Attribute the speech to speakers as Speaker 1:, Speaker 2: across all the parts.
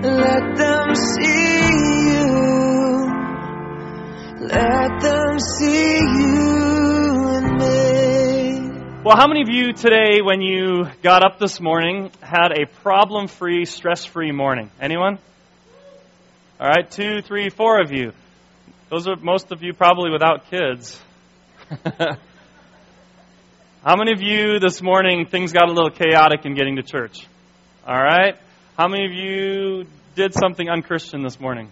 Speaker 1: Let them see you. Let them see you in me.
Speaker 2: Well, how many of you today, when you got up this morning, had a problem free, stress free morning? Anyone? All right, two, three, four of you. Those are most of you probably without kids. how many of you this morning things got a little chaotic in getting to church? All right. How many of you did something unchristian this morning?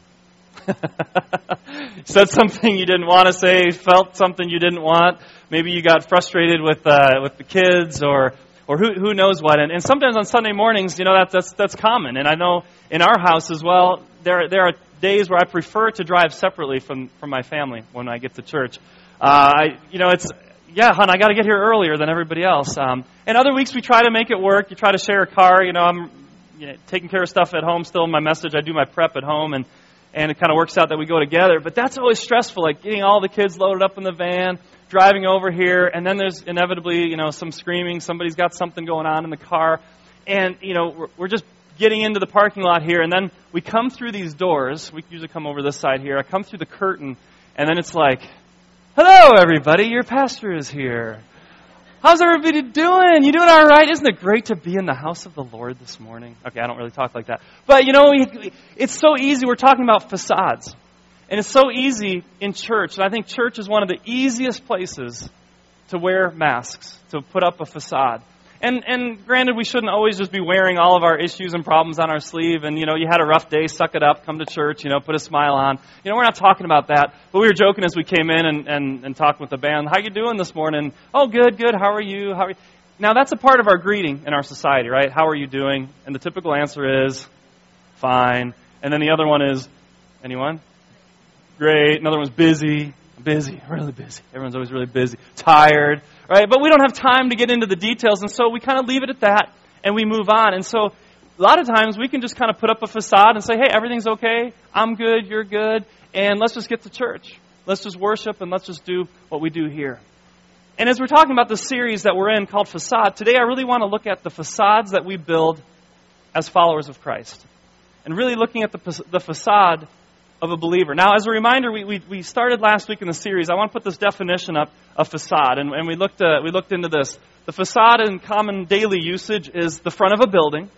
Speaker 2: Said something you didn't want to say, felt something you didn't want. Maybe you got frustrated with uh, with the kids, or or who who knows what. And, and sometimes on Sunday mornings, you know that that's that's common. And I know in our house as well, there there are days where I prefer to drive separately from from my family when I get to church. Uh, I you know it's yeah, hon, I got to get here earlier than everybody else. Um, and other weeks we try to make it work. You try to share a car. You know, I'm you know, taking care of stuff at home still. My message, I do my prep at home, and and it kind of works out that we go together. But that's always stressful, like getting all the kids loaded up in the van, driving over here, and then there's inevitably, you know, some screaming. Somebody's got something going on in the car, and you know, we're, we're just getting into the parking lot here, and then we come through these doors. We usually come over this side here. I come through the curtain, and then it's like, "Hello, everybody! Your pastor is here." How's everybody doing? You doing all right? Isn't it great to be in the house of the Lord this morning? Okay, I don't really talk like that. But you know, it's so easy. We're talking about facades. And it's so easy in church. And I think church is one of the easiest places to wear masks, to put up a facade. And, and granted, we shouldn't always just be wearing all of our issues and problems on our sleeve. And, you know, you had a rough day, suck it up, come to church, you know, put a smile on. You know, we're not talking about that. But we were joking as we came in and, and, and talking with the band. How you doing this morning? Oh, good, good. How are you? How are you? Now, that's a part of our greeting in our society, right? How are you doing? And the typical answer is, fine. And then the other one is, anyone? Great. Another one's busy. Busy. Really busy. Everyone's always really busy. Tired right? But we don't have time to get into the details, and so we kind of leave it at that and we move on. And so a lot of times we can just kind of put up a facade and say, hey, everything's okay, I'm good, you're good, and let's just get to church. Let's just worship and let's just do what we do here. And as we're talking about the series that we're in called Facade, today I really want to look at the facades that we build as followers of Christ. And really looking at the, the facade of a believer. Now, as a reminder, we, we, we, started last week in the series. I want to put this definition up of facade, and, and we, looked, uh, we looked into this. The facade in common daily usage is the front of a building.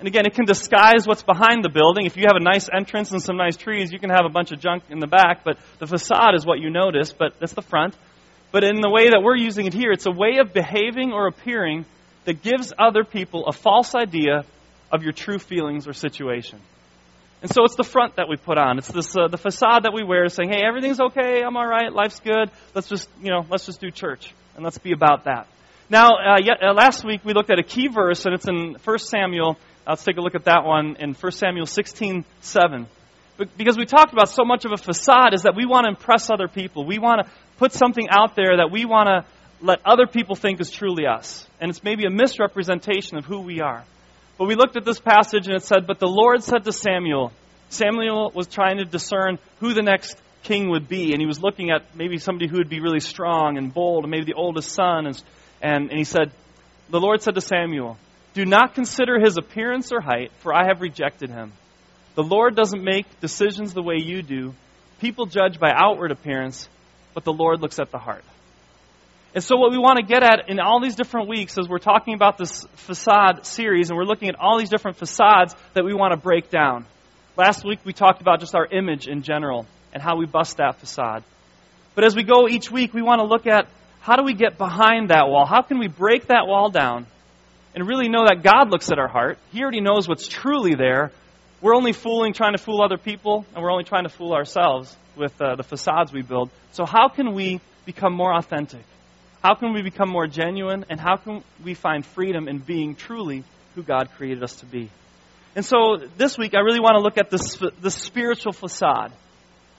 Speaker 2: And again, it can disguise what's behind the building. If you have a nice entrance and some nice trees, you can have a bunch of junk in the back, but the facade is what you notice, but that's the front. But in the way that we're using it here, it's a way of behaving or appearing that gives other people a false idea of your true feelings or situation. And so it's the front that we put on. It's this uh, the facade that we wear, saying, "Hey, everything's okay. I'm all right. Life's good. Let's just you know let's just do church and let's be about that." Now, uh, yet, uh, last week we looked at a key verse, and it's in 1 Samuel. Let's take a look at that one in 1 Samuel 16:7. Because we talked about so much of a facade is that we want to impress other people. We want to put something out there that we want to let other people think is truly us. And it's maybe a misrepresentation of who we are. But we looked at this passage and it said, But the Lord said to Samuel, Samuel was trying to discern who the next king would be, and he was looking at maybe somebody who would be really strong and bold, and maybe the oldest son. And, and, and he said, The Lord said to Samuel, Do not consider his appearance or height, for I have rejected him. The Lord doesn't make decisions the way you do. People judge by outward appearance, but the Lord looks at the heart. And so, what we want to get at in all these different weeks as we're talking about this facade series, and we're looking at all these different facades that we want to break down. Last week, we talked about just our image in general and how we bust that facade. But as we go each week, we want to look at how do we get behind that wall? How can we break that wall down and really know that God looks at our heart? He already knows what's truly there. We're only fooling, trying to fool other people, and we're only trying to fool ourselves with uh, the facades we build. So, how can we become more authentic? How can we become more genuine? And how can we find freedom in being truly who God created us to be? And so this week, I really want to look at this, the spiritual facade.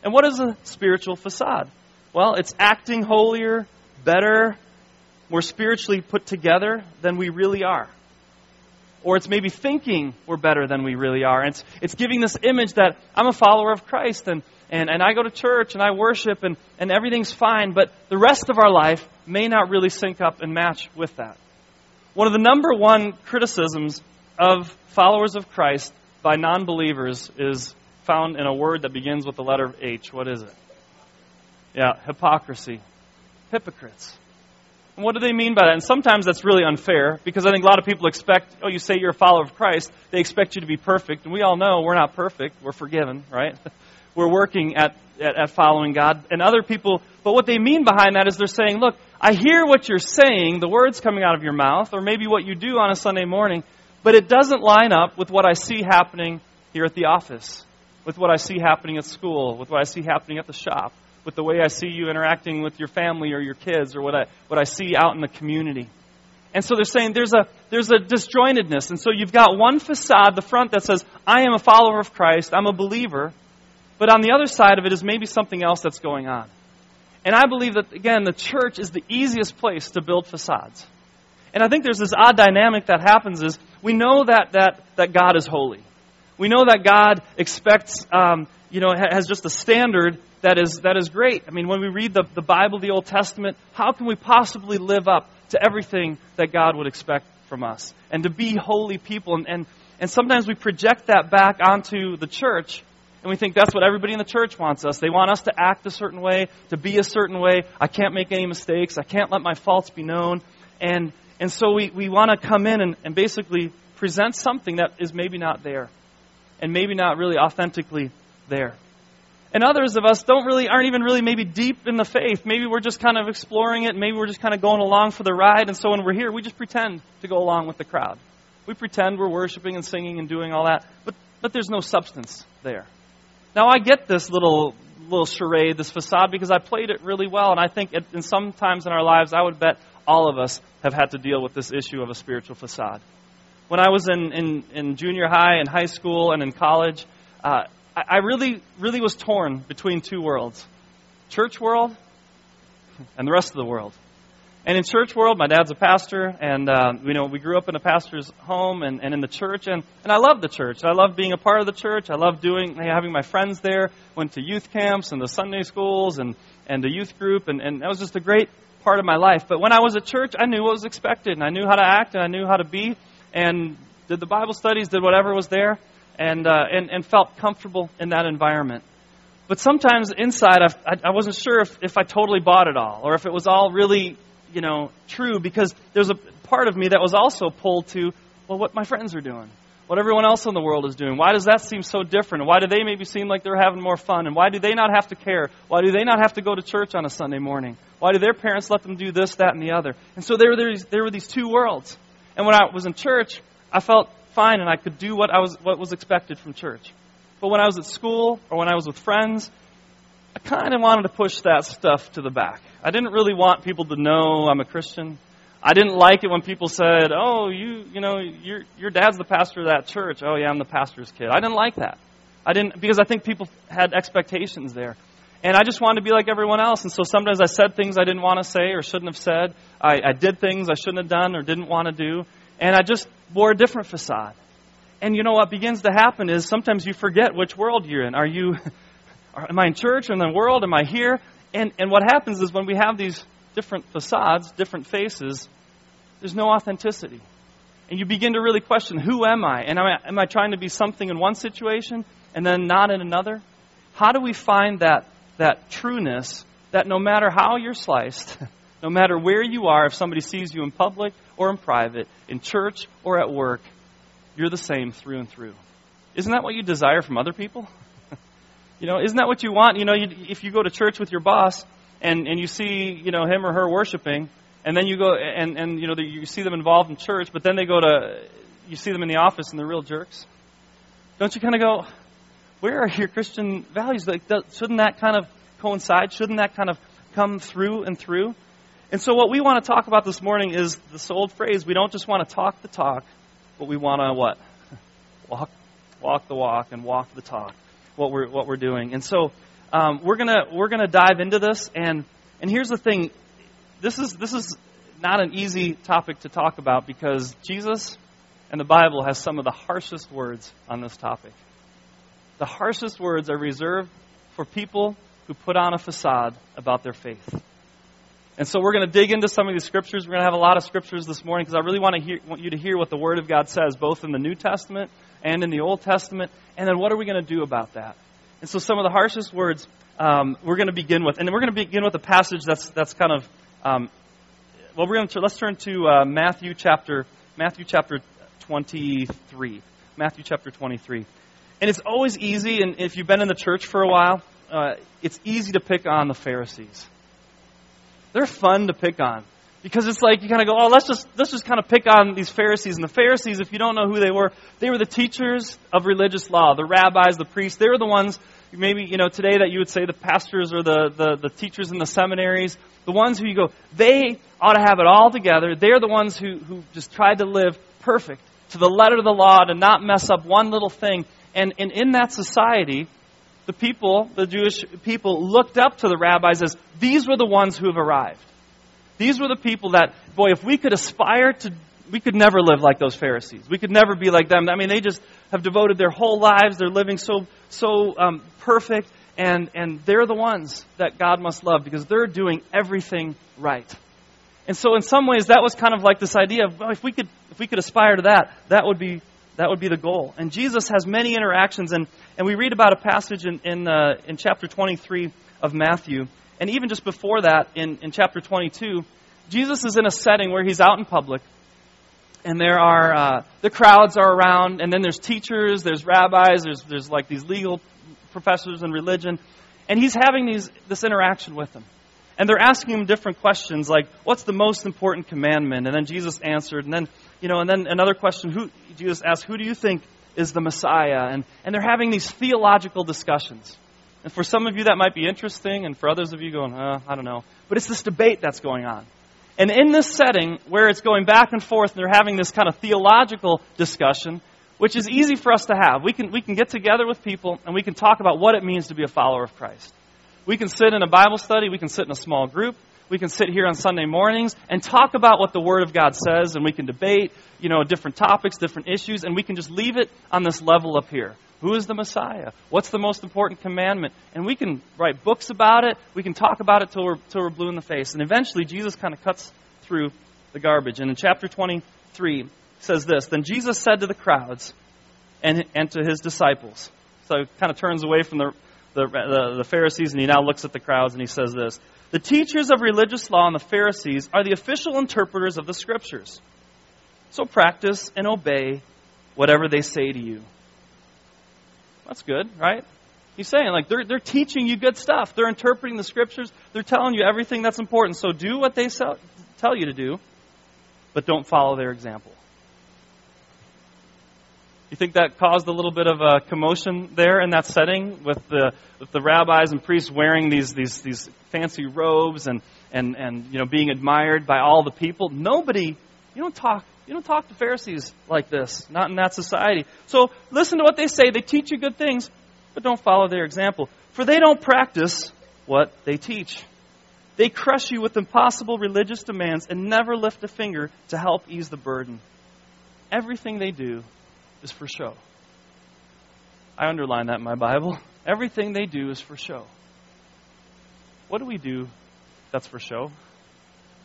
Speaker 2: And what is a spiritual facade? Well, it's acting holier, better, more spiritually put together than we really are. Or it's maybe thinking we're better than we really are. And it's, it's giving this image that I'm a follower of Christ and and, and I go to church and I worship and, and everything's fine, but the rest of our life may not really sync up and match with that. One of the number one criticisms of followers of Christ by non believers is found in a word that begins with the letter H. What is it? Yeah, hypocrisy. Hypocrites. And what do they mean by that? And sometimes that's really unfair because I think a lot of people expect, oh, you say you're a follower of Christ, they expect you to be perfect. And we all know we're not perfect. We're forgiven, right? we're working at, at, at following God. And other people, but what they mean behind that is they're saying, look, I hear what you're saying, the words coming out of your mouth, or maybe what you do on a Sunday morning, but it doesn't line up with what I see happening here at the office, with what I see happening at school, with what I see happening at the shop with the way I see you interacting with your family or your kids or what I, what I see out in the community. And so they're saying there's a, there's a disjointedness. And so you've got one facade, the front, that says, I am a follower of Christ, I'm a believer. But on the other side of it is maybe something else that's going on. And I believe that, again, the church is the easiest place to build facades. And I think there's this odd dynamic that happens is we know that, that, that God is holy. We know that God expects, um, you know, has just a standard that is, that is great. I mean, when we read the, the Bible, the Old Testament, how can we possibly live up to everything that God would expect from us? And to be holy people. And, and, and sometimes we project that back onto the church, and we think that's what everybody in the church wants us. They want us to act a certain way, to be a certain way. I can't make any mistakes. I can't let my faults be known. And, and so we, we want to come in and, and basically present something that is maybe not there. And maybe not really authentically there. And others of us don't really, aren't even really maybe deep in the faith. Maybe we're just kind of exploring it. Maybe we're just kind of going along for the ride. And so when we're here, we just pretend to go along with the crowd. We pretend we're worshiping and singing and doing all that. But, but there's no substance there. Now I get this little, little charade, this facade, because I played it really well. And I think it, in some times in our lives, I would bet all of us have had to deal with this issue of a spiritual facade. When I was in, in, in junior high and high school and in college, uh, I really, really was torn between two worlds church world and the rest of the world. And in church world, my dad's a pastor, and uh, you know we grew up in a pastor's home and, and in the church, and, and I love the church. I love being a part of the church. I love doing having my friends there. Went to youth camps and the Sunday schools and and the youth group, and, and that was just a great part of my life. But when I was at church, I knew what was expected, and I knew how to act, and I knew how to be, and did the Bible studies, did whatever was there and, uh, and, and felt comfortable in that environment. But sometimes inside, I, I wasn't sure if, if I totally bought it all or if it was all really, you know, true because there's a part of me that was also pulled to, well, what my friends are doing, what everyone else in the world is doing. Why does that seem so different? Why do they maybe seem like they're having more fun? And why do they not have to care? Why do they not have to go to church on a Sunday morning? Why do their parents let them do this, that, and the other? And so there were, these, there were these two worlds. And when I was in church, I felt fine and I could do what, I was, what was expected from church. But when I was at school or when I was with friends, I kind of wanted to push that stuff to the back. I didn't really want people to know I'm a Christian. I didn't like it when people said, "Oh, you, you know, your your dad's the pastor of that church." Oh, yeah, I'm the pastor's kid. I didn't like that. I didn't because I think people had expectations there. And I just wanted to be like everyone else. And so sometimes I said things I didn't want to say or shouldn't have said. I, I did things I shouldn't have done or didn't want to do. And I just wore a different facade. And you know what begins to happen is sometimes you forget which world you're in. Are you, am I in church or in the world? Am I here? And, and what happens is when we have these different facades, different faces, there's no authenticity. And you begin to really question, who am I? And am I, am I trying to be something in one situation and then not in another? How do we find that, that trueness that no matter how you're sliced, No matter where you are, if somebody sees you in public or in private, in church or at work, you're the same through and through. Isn't that what you desire from other people? you know, isn't that what you want? You know, you, if you go to church with your boss and, and you see, you know, him or her worshiping, and then you go and, and you know, you see them involved in church, but then they go to, you see them in the office and they're real jerks. Don't you kind of go, where are your Christian values? Like, shouldn't that kind of coincide? Shouldn't that kind of come through and through? And so, what we want to talk about this morning is this old phrase we don't just want to talk the talk, but we want to what? Walk, walk the walk and walk the talk, what we're, what we're doing. And so, um, we're to we're gonna dive into this. And, and here's the thing this is, this is not an easy topic to talk about because Jesus and the Bible has some of the harshest words on this topic. The harshest words are reserved for people who put on a facade about their faith. And so we're going to dig into some of these scriptures. We're going to have a lot of scriptures this morning because I really want to hear, want you to hear what the Word of God says, both in the New Testament and in the Old Testament. And then what are we going to do about that? And so some of the harshest words um, we're going to begin with, and then we're going to begin with a passage that's that's kind of um, well, we're going to let's turn to uh, Matthew chapter Matthew chapter 23. Matthew chapter 23. And it's always easy, and if you've been in the church for a while, uh, it's easy to pick on the Pharisees. They're fun to pick on because it's like you kind of go, oh, let's just let's just kind of pick on these Pharisees. And the Pharisees, if you don't know who they were, they were the teachers of religious law, the rabbis, the priests. They were the ones maybe you know today that you would say the pastors or the, the, the teachers in the seminaries, the ones who you go, they ought to have it all together. They're the ones who, who just tried to live perfect to the letter of the law, to not mess up one little thing. And, and in that society, the people, the Jewish people, looked up to the rabbis as these were the ones who have arrived. These were the people that, boy, if we could aspire to, we could never live like those Pharisees. We could never be like them. I mean, they just have devoted their whole lives. They're living so, so um, perfect. And, and they're the ones that God must love because they're doing everything right. And so, in some ways, that was kind of like this idea of well, if we could, if we could aspire to that, that would be that would be the goal. And Jesus has many interactions, and, and we read about a passage in, in, uh, in chapter 23 of Matthew. And even just before that, in, in chapter 22, Jesus is in a setting where he's out in public, and there are uh, the crowds are around, and then there's teachers, there's rabbis, there's, there's like these legal professors in religion, and he's having these, this interaction with them. And they're asking him different questions like, what's the most important commandment? And then Jesus answered. And then, you know, and then another question, who, Jesus asked, who do you think is the Messiah? And, and they're having these theological discussions. And for some of you that might be interesting, and for others of you going, uh, I don't know. But it's this debate that's going on. And in this setting, where it's going back and forth, and they're having this kind of theological discussion, which is easy for us to have. We can, we can get together with people and we can talk about what it means to be a follower of Christ. We can sit in a Bible study, we can sit in a small group, we can sit here on Sunday mornings and talk about what the Word of God says, and we can debate, you know, different topics, different issues, and we can just leave it on this level up here. Who is the Messiah? What's the most important commandment? And we can write books about it. We can talk about it till we're, till we're blue in the face. And eventually, Jesus kind of cuts through the garbage. And in chapter 23, says this Then Jesus said to the crowds and, and to his disciples, so he kind of turns away from the the, the, the Pharisees, and he now looks at the crowds and he says this The teachers of religious law and the Pharisees are the official interpreters of the Scriptures. So practice and obey whatever they say to you. That's good, right? He's saying, like, they're, they're teaching you good stuff. They're interpreting the Scriptures. They're telling you everything that's important. So do what they tell you to do, but don't follow their example. You think that caused a little bit of a commotion there in that setting with the with the rabbis and priests wearing these these these fancy robes and and and you know being admired by all the people? Nobody, you don't talk you don't talk to Pharisees like this, not in that society. So listen to what they say. They teach you good things, but don't follow their example, for they don't practice what they teach. They crush you with impossible religious demands and never lift a finger to help ease the burden. Everything they do is for show. I underline that in my Bible. Everything they do is for show. What do we do that's for show?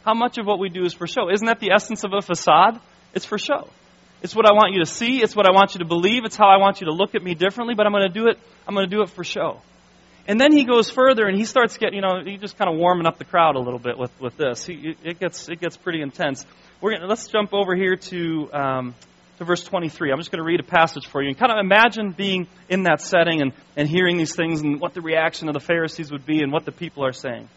Speaker 2: How much of what we do is for show? Isn't that the essence of a facade? It's for show. It's what I want you to see. It's what I want you to believe. It's how I want you to look at me differently, but I'm going to do it. I'm going to do it for show. And then he goes further and he starts getting, you know, he just kind of warming up the crowd a little bit with, with this. He, it gets it gets pretty intense. We're gonna, let's jump over here to um, to verse 23. I'm just going to read a passage for you and kind of imagine being in that setting and, and hearing these things and what the reaction of the Pharisees would be and what the people are saying.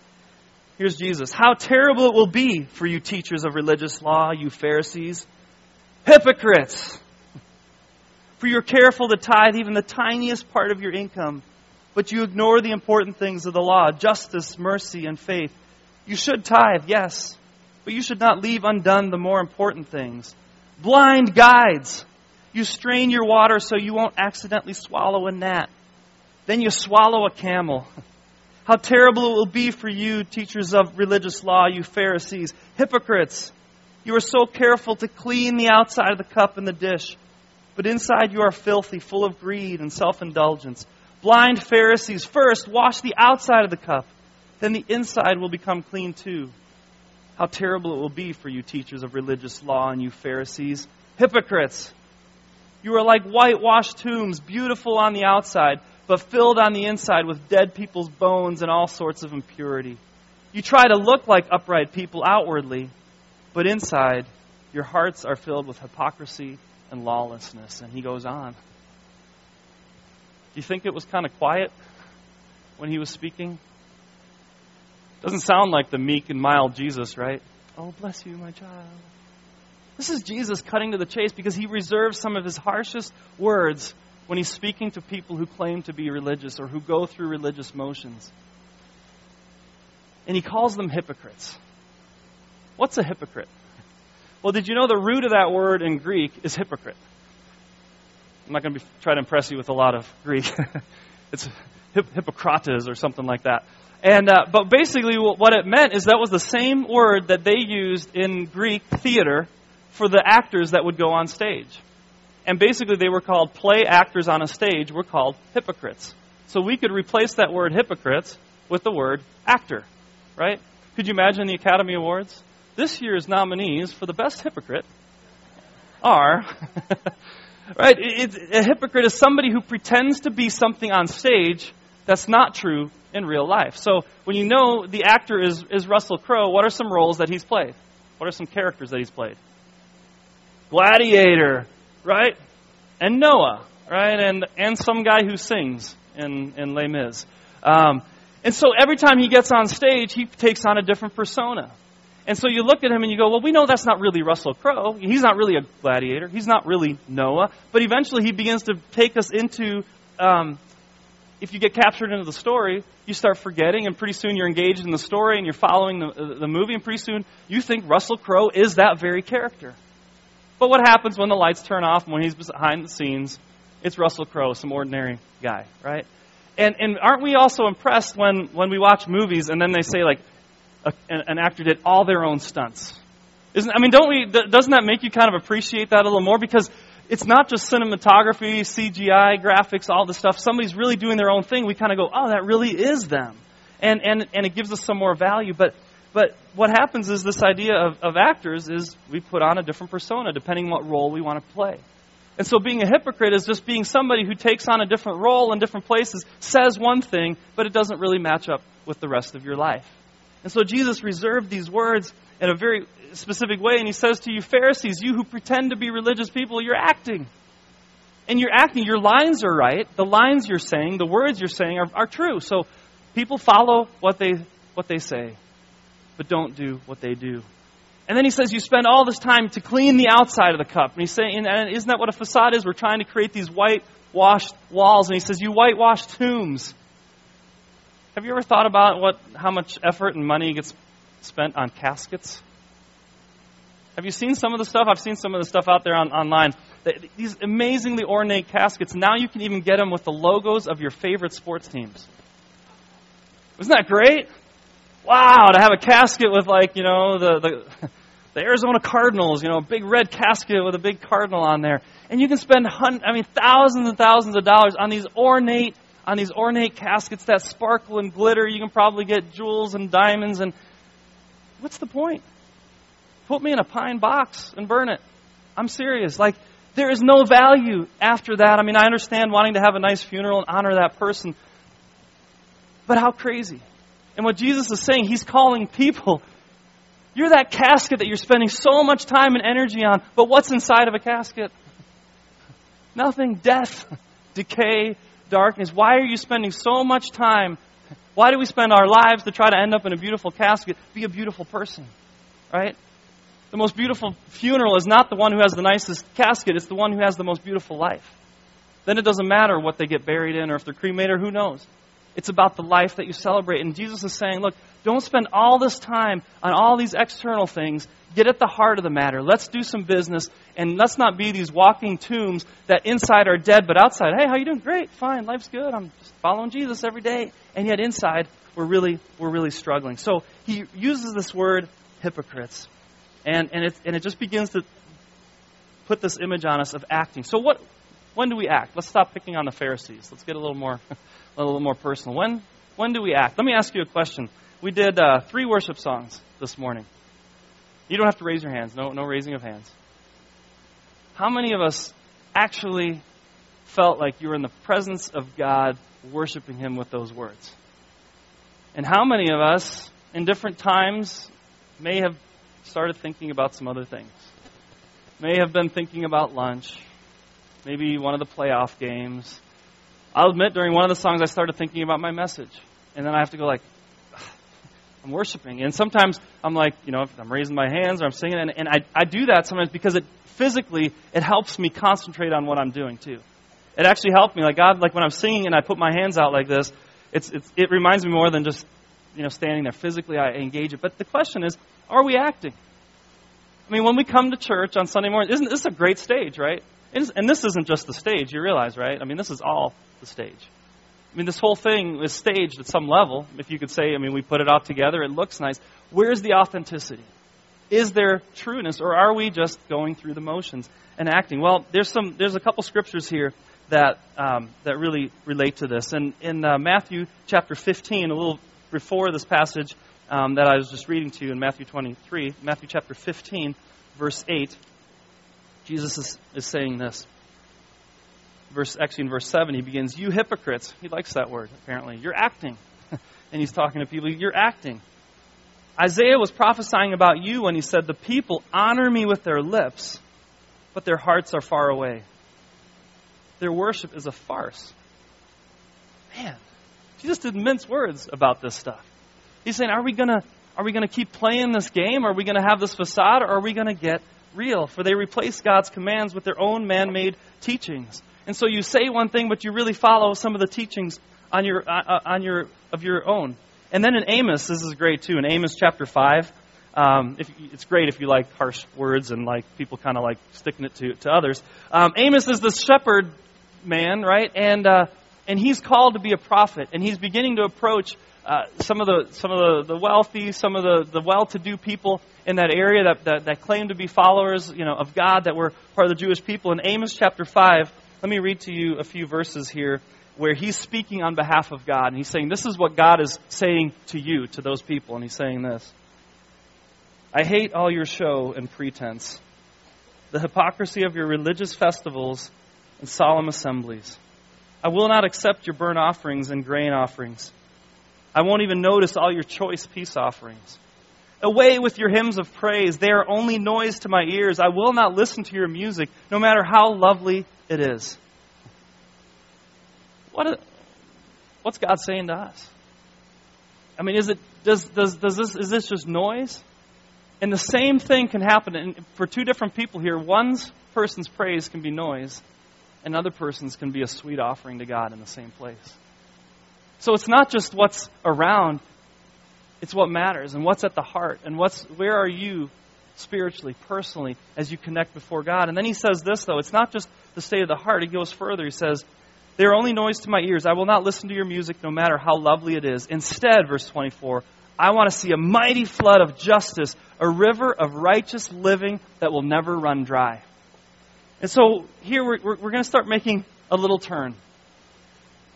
Speaker 2: Here's Jesus. How terrible it will be for you teachers of religious law, you Pharisees. Hypocrites! For you're careful to tithe even the tiniest part of your income, but you ignore the important things of the law justice, mercy, and faith. You should tithe, yes, but you should not leave undone the more important things blind guides. You strain your water so you won't accidentally swallow a gnat. Then you swallow a camel. How terrible it will be for you, teachers of religious law, you Pharisees, hypocrites. You are so careful to clean the outside of the cup and the dish, but inside you are filthy, full of greed and self indulgence. Blind Pharisees, first wash the outside of the cup, then the inside will become clean too. How terrible it will be for you, teachers of religious law, and you Pharisees. Hypocrites! You are like whitewashed tombs, beautiful on the outside, but filled on the inside with dead people's bones and all sorts of impurity. You try to look like upright people outwardly, but inside, your hearts are filled with hypocrisy and lawlessness. And he goes on. Do you think it was kind of quiet when he was speaking? Doesn't sound like the meek and mild Jesus, right? Oh, bless you, my child. This is Jesus cutting to the chase because he reserves some of his harshest words when he's speaking to people who claim to be religious or who go through religious motions. And he calls them hypocrites. What's a hypocrite? Well, did you know the root of that word in Greek is hypocrite? I'm not going to be, try to impress you with a lot of Greek. it's Hippocrates or something like that. And uh, but basically, what it meant is that was the same word that they used in Greek theater for the actors that would go on stage. And basically, they were called play actors on a stage, were called hypocrites. So we could replace that word hypocrites with the word actor, right? Could you imagine the Academy Awards? This year's nominees for the best hypocrite are, right? It, a hypocrite is somebody who pretends to be something on stage that's not true in real life. So when you know the actor is, is Russell Crowe, what are some roles that he's played? What are some characters that he's played? Gladiator, right? And Noah, right? And and some guy who sings in in Les Mis. Um, and so every time he gets on stage, he takes on a different persona. And so you look at him and you go, well, we know that's not really Russell Crowe. He's not really a gladiator. He's not really Noah. But eventually he begins to take us into, um, if you get captured into the story, you start forgetting, and pretty soon you're engaged in the story and you're following the, the movie, and pretty soon you think Russell Crowe is that very character. But what happens when the lights turn off and when he's behind the scenes? It's Russell Crowe, some ordinary guy, right? And, and aren't we also impressed when, when we watch movies and then they say, like, a, an actor did all their own stunts? Isn't, I mean, don't we, doesn't that make you kind of appreciate that a little more? Because it's not just cinematography, CGI, graphics, all this stuff. Somebody's really doing their own thing. We kind of go, oh, that really is them. And, and, and it gives us some more value. But but what happens is this idea of, of actors is we put on a different persona depending on what role we want to play. And so being a hypocrite is just being somebody who takes on a different role in different places, says one thing, but it doesn't really match up with the rest of your life. And so Jesus reserved these words in a very specific way, and he says to you, Pharisees, you who pretend to be religious people, you're acting. And you're acting, your lines are right, the lines you're saying, the words you're saying are, are true. So people follow what they, what they say but don't do what they do. And then he says you spend all this time to clean the outside of the cup. And he's saying, and isn't that what a facade is? We're trying to create these whitewashed walls. And he says, you whitewash tombs. Have you ever thought about what, how much effort and money gets spent on caskets? Have you seen some of the stuff? I've seen some of the stuff out there on, online. These amazingly ornate caskets. Now you can even get them with the logos of your favorite sports teams. Isn't that great? wow, to have a casket with like, you know, the, the, the Arizona Cardinals, you know, a big red casket with a big cardinal on there. And you can spend, hun- I mean, thousands and thousands of dollars on these ornate, on these ornate caskets that sparkle and glitter. You can probably get jewels and diamonds and what's the point? Put me in a pine box and burn it. I'm serious. Like, there is no value after that. I mean, I understand wanting to have a nice funeral and honor that person. But how crazy. And what Jesus is saying, he's calling people. You're that casket that you're spending so much time and energy on, but what's inside of a casket? Nothing. Death, decay, darkness. Why are you spending so much time? Why do we spend our lives to try to end up in a beautiful casket? Be a beautiful person, right? The most beautiful funeral is not the one who has the nicest casket, it's the one who has the most beautiful life. Then it doesn't matter what they get buried in or if they're cremated or who knows. It's about the life that you celebrate. And Jesus is saying, look, don't spend all this time on all these external things. Get at the heart of the matter. Let's do some business and let's not be these walking tombs that inside are dead but outside, hey, how you doing? Great, fine, life's good. I'm just following Jesus every day. And yet inside we're really we're really struggling. So he uses this word hypocrites. And and it and it just begins to put this image on us of acting. So what when do we act? Let's stop picking on the Pharisees. Let's get a little more a little more personal. When, when do we act? Let me ask you a question. We did uh, three worship songs this morning. You don't have to raise your hands. No, no raising of hands. How many of us actually felt like you were in the presence of God worshiping Him with those words? And how many of us, in different times, may have started thinking about some other things? May have been thinking about lunch, maybe one of the playoff games. I'll admit, during one of the songs, I started thinking about my message. And then I have to go like, I'm worshiping. And sometimes I'm like, you know, I'm raising my hands or I'm singing, and, and I, I do that sometimes because it physically, it helps me concentrate on what I'm doing too. It actually helped me. Like God, like when I'm singing and I put my hands out like this, it's, it's, it reminds me more than just, you know, standing there. Physically, I engage it. But the question is, are we acting? I mean, when we come to church on Sunday morning, isn't this a great stage, right? And this isn't just the stage, you realize, right? I mean, this is all the stage. I mean, this whole thing is staged at some level. If you could say, I mean, we put it all together, it looks nice. Where's the authenticity? Is there trueness, or are we just going through the motions and acting? Well, there's some, there's a couple scriptures here that um, that really relate to this. And in uh, Matthew chapter 15, a little before this passage um, that I was just reading to you in Matthew 23, Matthew chapter 15, verse 8, Jesus is, is saying this. Verse actually in verse 7 he begins you hypocrites he likes that word apparently you're acting. And he's talking to people you're acting. Isaiah was prophesying about you when he said the people honor me with their lips but their hearts are far away. Their worship is a farce jesus didn't mince words about this stuff he's saying are we gonna are we gonna keep playing this game are we gonna have this facade or are we gonna get real for they replace god's commands with their own man-made teachings and so you say one thing, but you really follow some of the teachings on your, uh, uh, on your, of your own. And then in Amos, this is great too. In Amos chapter 5, um, if, it's great if you like harsh words and like people kind of like sticking it to, to others. Um, Amos is the shepherd man, right? And, uh, and he's called to be a prophet. And he's beginning to approach uh, some of the some of the, the wealthy, some of the, the well-to-do people in that area that, that, that claim to be followers, you know, of God, that were part of the Jewish people. In Amos chapter five, let me read to you a few verses here where he's speaking on behalf of God. And he's saying, This is what God is saying to you, to those people. And he's saying this I hate all your show and pretense, the hypocrisy of your religious festivals and solemn assemblies. I will not accept your burnt offerings and grain offerings. I won't even notice all your choice peace offerings. Away with your hymns of praise. They are only noise to my ears. I will not listen to your music, no matter how lovely it is. What what's God saying to us? I mean, is it does does does this is this just noise? And the same thing can happen for two different people here. One person's praise can be noise, and another person's can be a sweet offering to God in the same place. So it's not just what's around, it's what matters and what's at the heart and what's where are you spiritually, personally, as you connect before God. And then he says this, though. It's not just the state of the heart. He goes further. He says, They are only noise to my ears. I will not listen to your music, no matter how lovely it is. Instead, verse 24, I want to see a mighty flood of justice, a river of righteous living that will never run dry. And so here we're, we're, we're going to start making a little turn.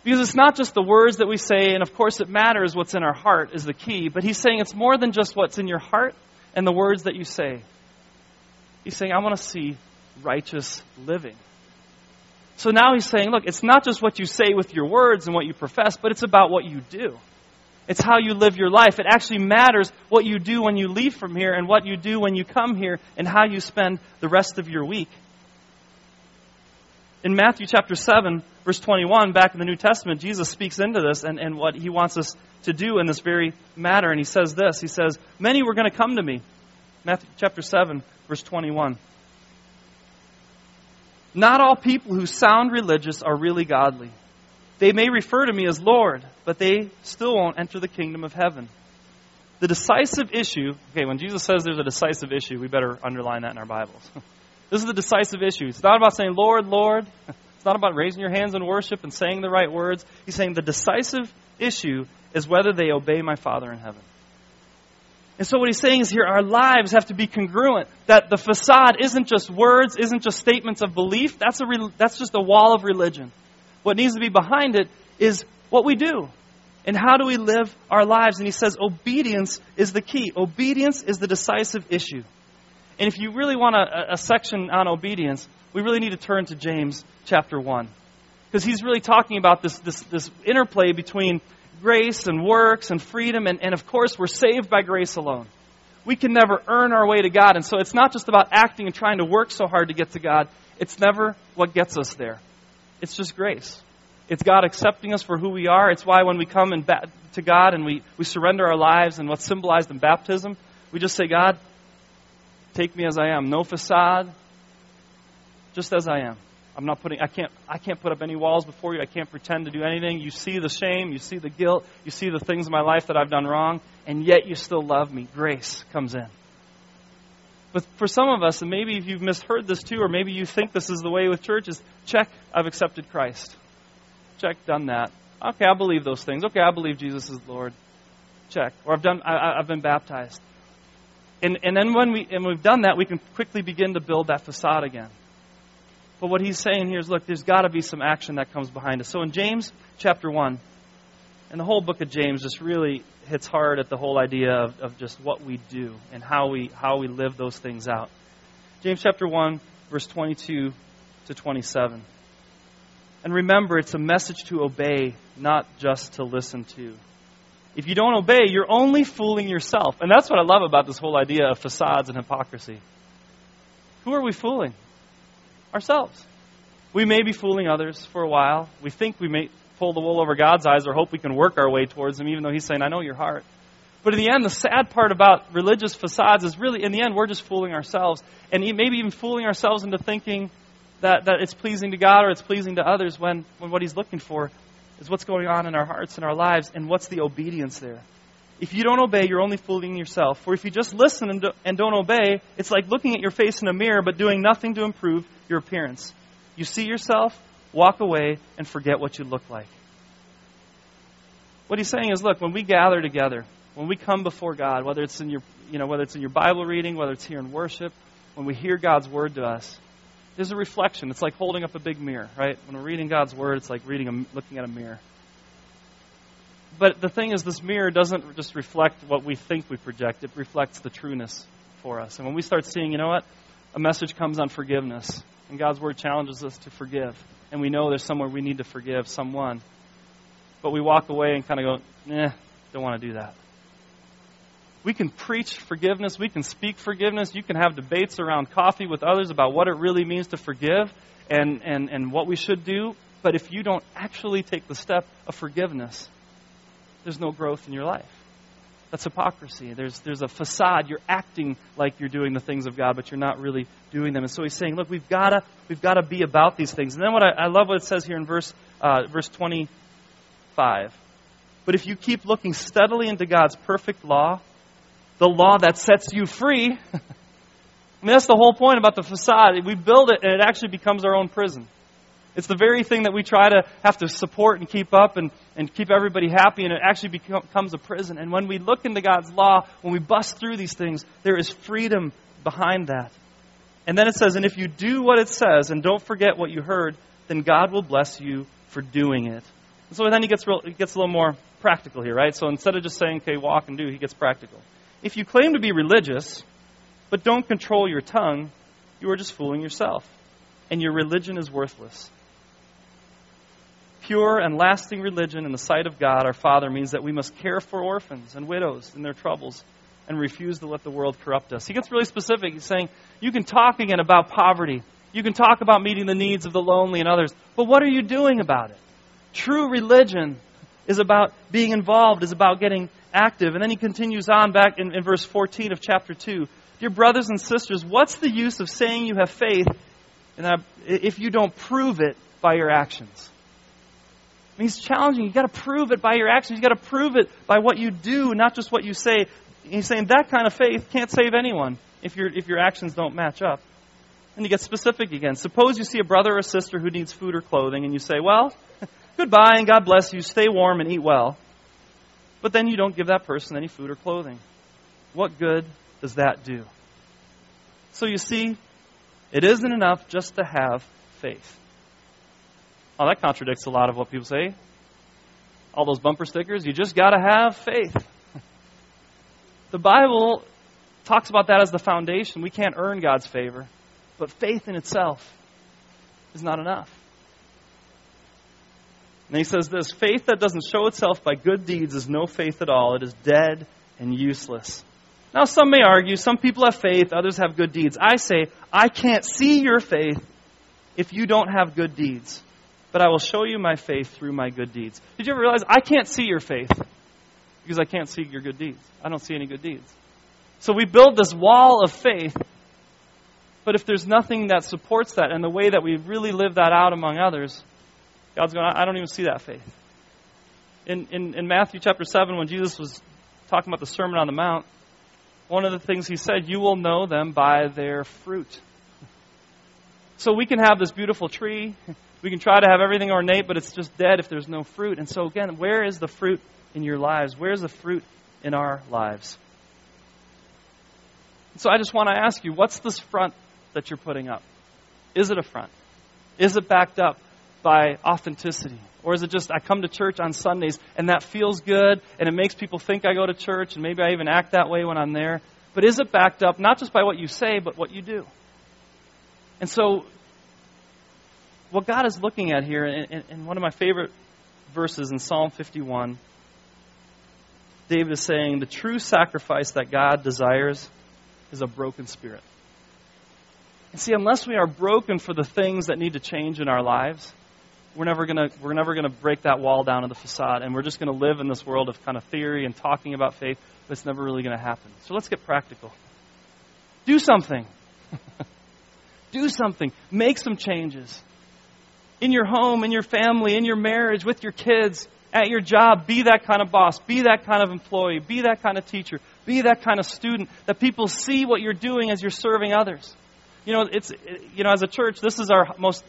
Speaker 2: Because it's not just the words that we say, and of course it matters what's in our heart is the key, but he's saying it's more than just what's in your heart, and the words that you say. He's saying, I want to see righteous living. So now he's saying, look, it's not just what you say with your words and what you profess, but it's about what you do. It's how you live your life. It actually matters what you do when you leave from here and what you do when you come here and how you spend the rest of your week. In Matthew chapter 7, verse 21, back in the New Testament, Jesus speaks into this and, and what he wants us to do in this very matter. And he says this He says, Many were going to come to me. Matthew chapter 7, verse 21. Not all people who sound religious are really godly. They may refer to me as Lord, but they still won't enter the kingdom of heaven. The decisive issue, okay, when Jesus says there's a decisive issue, we better underline that in our Bibles. This is the decisive issue. It's not about saying, Lord, Lord. It's not about raising your hands in worship and saying the right words. He's saying the decisive issue is whether they obey my Father in heaven. And so what he's saying is here, our lives have to be congruent. That the facade isn't just words, isn't just statements of belief. That's, a, that's just a wall of religion. What needs to be behind it is what we do. And how do we live our lives? And he says obedience is the key. Obedience is the decisive issue. And if you really want a, a section on obedience, we really need to turn to James chapter 1. Because he's really talking about this, this, this interplay between grace and works and freedom, and, and of course, we're saved by grace alone. We can never earn our way to God, and so it's not just about acting and trying to work so hard to get to God. It's never what gets us there. It's just grace. It's God accepting us for who we are. It's why when we come ba- to God and we, we surrender our lives and what's symbolized in baptism, we just say, God, take me as I am. No facade, just as I am. I'm not putting I can't I can't put up any walls before you. I can't pretend to do anything. You see the shame, you see the guilt, you see the things in my life that I've done wrong, and yet you still love me. Grace comes in. But for some of us, and maybe if you've misheard this too, or maybe you think this is the way with churches, check, I've accepted Christ. Check, done that. Okay, I believe those things. Okay, I believe Jesus is Lord. Check. Or I've done I, I've been baptized. And and then when we and we've done that, we can quickly begin to build that facade again. But what he's saying here is look, there's got to be some action that comes behind us. So in James chapter 1, and the whole book of James just really hits hard at the whole idea of, of just what we do and how we, how we live those things out. James chapter 1, verse 22 to 27. And remember, it's a message to obey, not just to listen to. If you don't obey, you're only fooling yourself. And that's what I love about this whole idea of facades and hypocrisy. Who are we fooling? ourselves. We may be fooling others for a while. We think we may pull the wool over God's eyes or hope we can work our way towards Him, even though He's saying, I know your heart. But in the end, the sad part about religious facades is really, in the end, we're just fooling ourselves. And maybe even fooling ourselves into thinking that, that it's pleasing to God or it's pleasing to others when, when what He's looking for is what's going on in our hearts and our lives and what's the obedience there. If you don't obey, you're only fooling yourself. For if you just listen and, do, and don't obey, it's like looking at your face in a mirror but doing nothing to improve your appearance. You see yourself, walk away, and forget what you look like. What he's saying is, look, when we gather together, when we come before God, whether it's in your, you know, whether it's in your Bible reading, whether it's here in worship, when we hear God's word to us, there's a reflection. It's like holding up a big mirror, right? When we're reading God's word, it's like reading a, looking at a mirror. But the thing is, this mirror doesn't just reflect what we think we project, it reflects the trueness for us. And when we start seeing, you know what? A message comes on forgiveness, and God's Word challenges us to forgive. And we know there's somewhere we need to forgive someone. But we walk away and kind of go, eh, don't want to do that. We can preach forgiveness. We can speak forgiveness. You can have debates around coffee with others about what it really means to forgive and, and, and what we should do. But if you don't actually take the step of forgiveness, there's no growth in your life. That's hypocrisy. There's, there's a facade. You're acting like you're doing the things of God, but you're not really doing them. And so he's saying, look, we've got to we've gotta be about these things. And then what I, I love what it says here in verse, uh, verse 25. But if you keep looking steadily into God's perfect law, the law that sets you free, I mean, that's the whole point about the facade. We build it, and it actually becomes our own prison. It's the very thing that we try to have to support and keep up and, and keep everybody happy, and it actually becomes a prison. And when we look into God's law, when we bust through these things, there is freedom behind that. And then it says, And if you do what it says and don't forget what you heard, then God will bless you for doing it. And so then he gets, real, he gets a little more practical here, right? So instead of just saying, okay, walk and do, he gets practical. If you claim to be religious, but don't control your tongue, you are just fooling yourself, and your religion is worthless. Pure and lasting religion in the sight of God our Father means that we must care for orphans and widows in their troubles and refuse to let the world corrupt us. He gets really specific. He's saying, you can talk again about poverty. You can talk about meeting the needs of the lonely and others. But what are you doing about it? True religion is about being involved, is about getting active. And then he continues on back in, in verse 14 of chapter 2. Dear brothers and sisters, what's the use of saying you have faith if you don't prove it by your actions? I mean, he's challenging. You've got to prove it by your actions. You've got to prove it by what you do, not just what you say. He's saying that kind of faith can't save anyone if, your if your actions don't match up. And you get specific again. Suppose you see a brother or sister who needs food or clothing, and you say, Well, goodbye and God bless you. Stay warm and eat well. But then you don't give that person any food or clothing. What good does that do? So you see, it isn't enough just to have faith. Oh, that contradicts a lot of what people say. All those bumper stickers, you just got to have faith. The Bible talks about that as the foundation. We can't earn God's favor. But faith in itself is not enough. And he says this faith that doesn't show itself by good deeds is no faith at all. It is dead and useless. Now, some may argue, some people have faith, others have good deeds. I say, I can't see your faith if you don't have good deeds, but I will show you my faith through my good deeds. Did you ever realize I can't see your faith because I can't see your good deeds? I don't see any good deeds. So we build this wall of faith, but if there's nothing that supports that and the way that we really live that out among others, God's going, I don't even see that faith. In, in, in Matthew chapter 7, when Jesus was talking about the Sermon on the Mount, one of the things he said, You will know them by their fruit. So we can have this beautiful tree. We can try to have everything ornate, but it's just dead if there's no fruit. And so, again, where is the fruit in your lives? Where's the fruit in our lives? So I just want to ask you what's this front that you're putting up? Is it a front? Is it backed up by authenticity? Or is it just I come to church on Sundays and that feels good and it makes people think I go to church and maybe I even act that way when I'm there? But is it backed up not just by what you say, but what you do? And so, what God is looking at here, in, in one of my favorite verses in Psalm 51, David is saying, The true sacrifice that God desires is a broken spirit. And see, unless we are broken for the things that need to change in our lives, we're never gonna we're never gonna break that wall down of the facade, and we're just gonna live in this world of kind of theory and talking about faith, but it's never really gonna happen. So let's get practical. Do something. Do something. Make some changes. In your home, in your family, in your marriage, with your kids, at your job, be that kind of boss, be that kind of employee, be that kind of teacher, be that kind of student, that people see what you're doing as you're serving others. You know, it's, you know, as a church, this is our most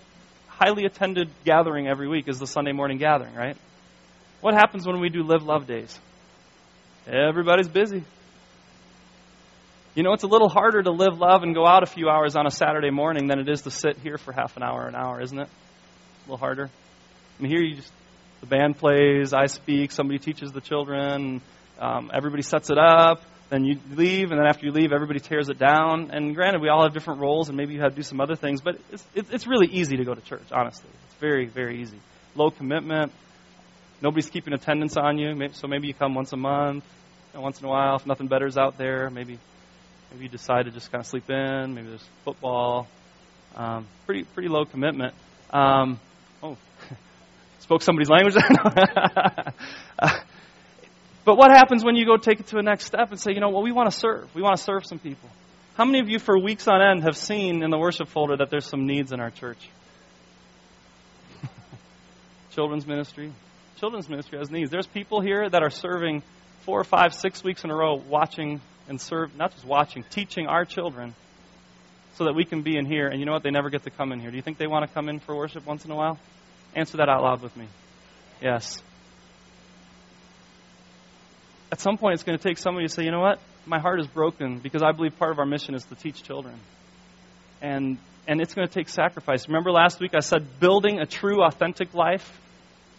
Speaker 2: highly attended gathering every week is the Sunday morning gathering, right? What happens when we do live love days? Everybody's busy. You know, it's a little harder to live love and go out a few hours on a Saturday morning than it is to sit here for half an hour, an hour, isn't it? A little harder. I mean, here you just, the band plays, I speak, somebody teaches the children, um, everybody sets it up, then you leave, and then after you leave, everybody tears it down. And granted, we all have different roles, and maybe you have to do some other things, but it's, it's really easy to go to church, honestly. It's very, very easy. Low commitment. Nobody's keeping attendance on you, so maybe you come once a month, once in a while. If nothing better is out there, maybe maybe you decide to just kind of sleep in. Maybe there's football. Um, pretty pretty low commitment. Um, oh, spoke somebody's language. uh, but what happens when you go take it to a next step and say, you know, well, we want to serve. We want to serve some people. How many of you, for weeks on end, have seen in the worship folder that there's some needs in our church? Children's ministry. Children's ministry has needs. There's people here that are serving four or five, six weeks in a row, watching and serve, not just watching, teaching our children so that we can be in here. And you know what? They never get to come in here. Do you think they want to come in for worship once in a while? Answer that out loud with me. Yes at some point it's going to take somebody to say, you know what? My heart is broken because I believe part of our mission is to teach children. And, and it's going to take sacrifice. Remember last week I said building a true, authentic life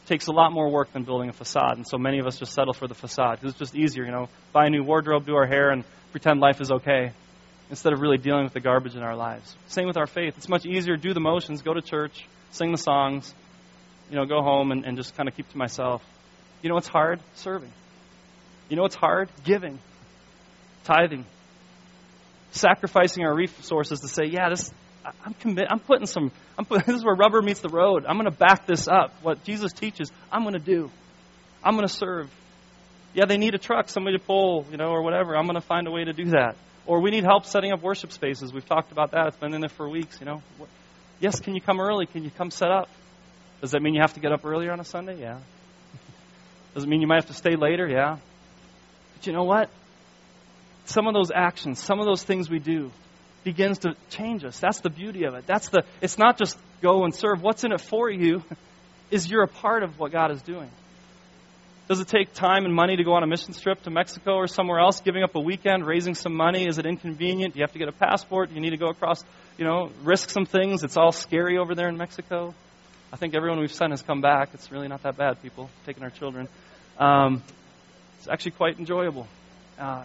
Speaker 2: takes a lot more work than building a facade. And so many of us just settle for the facade it's just easier, you know, buy a new wardrobe, do our hair, and pretend life is okay instead of really dealing with the garbage in our lives. Same with our faith. It's much easier to do the motions, go to church, sing the songs, you know, go home and, and just kind of keep to myself. You know what's hard? Serving. You know what's hard? Giving, tithing, sacrificing our resources to say, yeah, this I'm commit. I'm putting some. I'm this is where rubber meets the road. I'm going to back this up. What Jesus teaches, I'm going to do. I'm going to serve. Yeah, they need a truck, somebody to pull, you know, or whatever. I'm going to find a way to do that. Or we need help setting up worship spaces. We've talked about that. It's been in there for weeks. You know. Yes, can you come early? Can you come set up? Does that mean you have to get up earlier on a Sunday? Yeah. Does it mean you might have to stay later? Yeah. You know what? Some of those actions, some of those things we do begins to change us. That's the beauty of it. That's the it's not just go and serve. What's in it for you is you're a part of what God is doing. Does it take time and money to go on a mission trip to Mexico or somewhere else, giving up a weekend, raising some money? Is it inconvenient? Do you have to get a passport? Do you need to go across, you know, risk some things? It's all scary over there in Mexico. I think everyone we've sent has come back. It's really not that bad, people, taking our children. Um, it's actually quite enjoyable. Uh,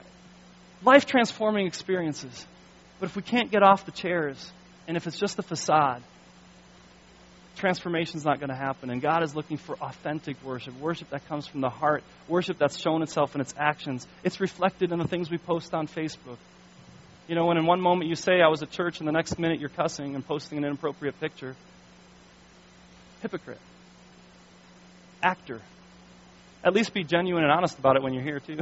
Speaker 2: life transforming experiences. But if we can't get off the chairs, and if it's just a facade, transformation is not going to happen. And God is looking for authentic worship, worship that comes from the heart, worship that's shown itself in its actions. It's reflected in the things we post on Facebook. You know, when in one moment you say, I was at church, and the next minute you're cussing and posting an inappropriate picture. Hypocrite. Actor. At least be genuine and honest about it when you're here, too.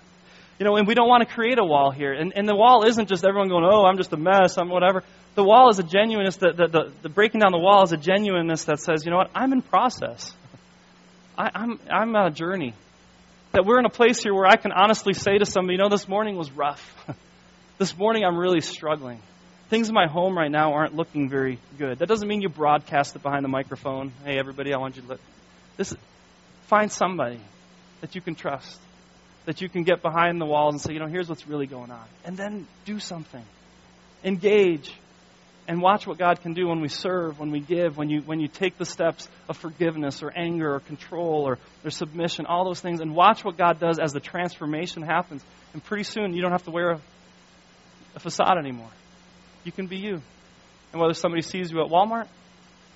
Speaker 2: you know, and we don't want to create a wall here. And, and the wall isn't just everyone going, oh, I'm just a mess, I'm whatever. The wall is a genuineness, that, the, the, the breaking down the wall is a genuineness that says, you know what, I'm in process. I, I'm, I'm on a journey. That we're in a place here where I can honestly say to somebody, you know, this morning was rough. this morning I'm really struggling. Things in my home right now aren't looking very good. That doesn't mean you broadcast it behind the microphone. Hey, everybody, I want you to let. This, find somebody that you can trust, that you can get behind the walls and say, you know, here's what's really going on. And then do something. Engage and watch what God can do when we serve, when we give, when you, when you take the steps of forgiveness or anger or control or, or submission, all those things, and watch what God does as the transformation happens. And pretty soon, you don't have to wear a, a facade anymore. You can be you. And whether somebody sees you at Walmart,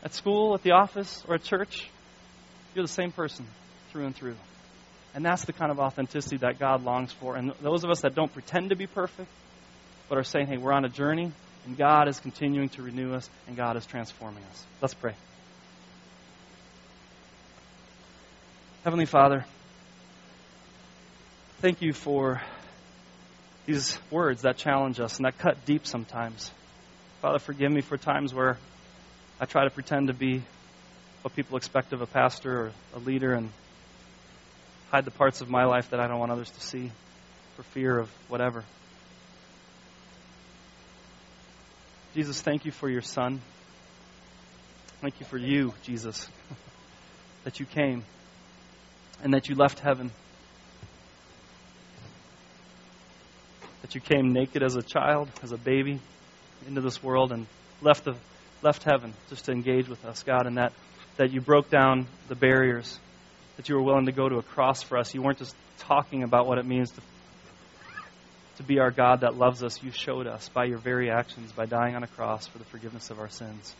Speaker 2: at school, at the office, or at church, you're the same person through and through. And that's the kind of authenticity that God longs for. And those of us that don't pretend to be perfect, but are saying, hey, we're on a journey, and God is continuing to renew us, and God is transforming us. Let's pray. Heavenly Father, thank you for these words that challenge us and that cut deep sometimes. Father, forgive me for times where I try to pretend to be what people expect of a pastor or a leader and hide the parts of my life that I don't want others to see for fear of whatever. Jesus, thank you for your Son. Thank you for you, Jesus, that you came and that you left heaven. That you came naked as a child, as a baby, into this world and left, the, left heaven just to engage with us, God, and that that you broke down the barriers, that you were willing to go to a cross for us. You weren't just talking about what it means to, to be our God that loves us. You showed us by your very actions, by dying on a cross for the forgiveness of our sins.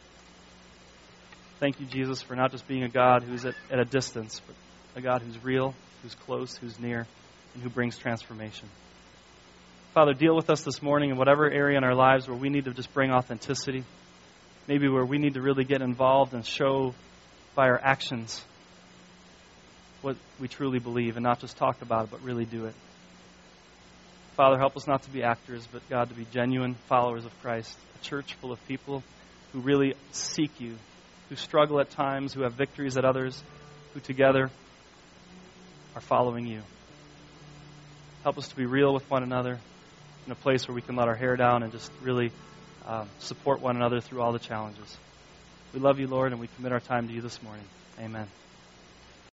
Speaker 2: Thank you, Jesus, for not just being a God who's at, at a distance, but a God who's real, who's close, who's near, and who brings transformation. Father, deal with us this morning in whatever area in our lives where we need to just bring authenticity. Maybe where we need to really get involved and show by our actions what we truly believe and not just talk about it, but really do it. Father, help us not to be actors, but God, to be genuine followers of Christ, a church full of people who really seek you, who struggle at times, who have victories at others, who together are following you. Help us to be real with one another in a place where we can let our hair down and just really um, support one another through all the challenges. We love you, Lord, and we commit our time to you this morning. Amen.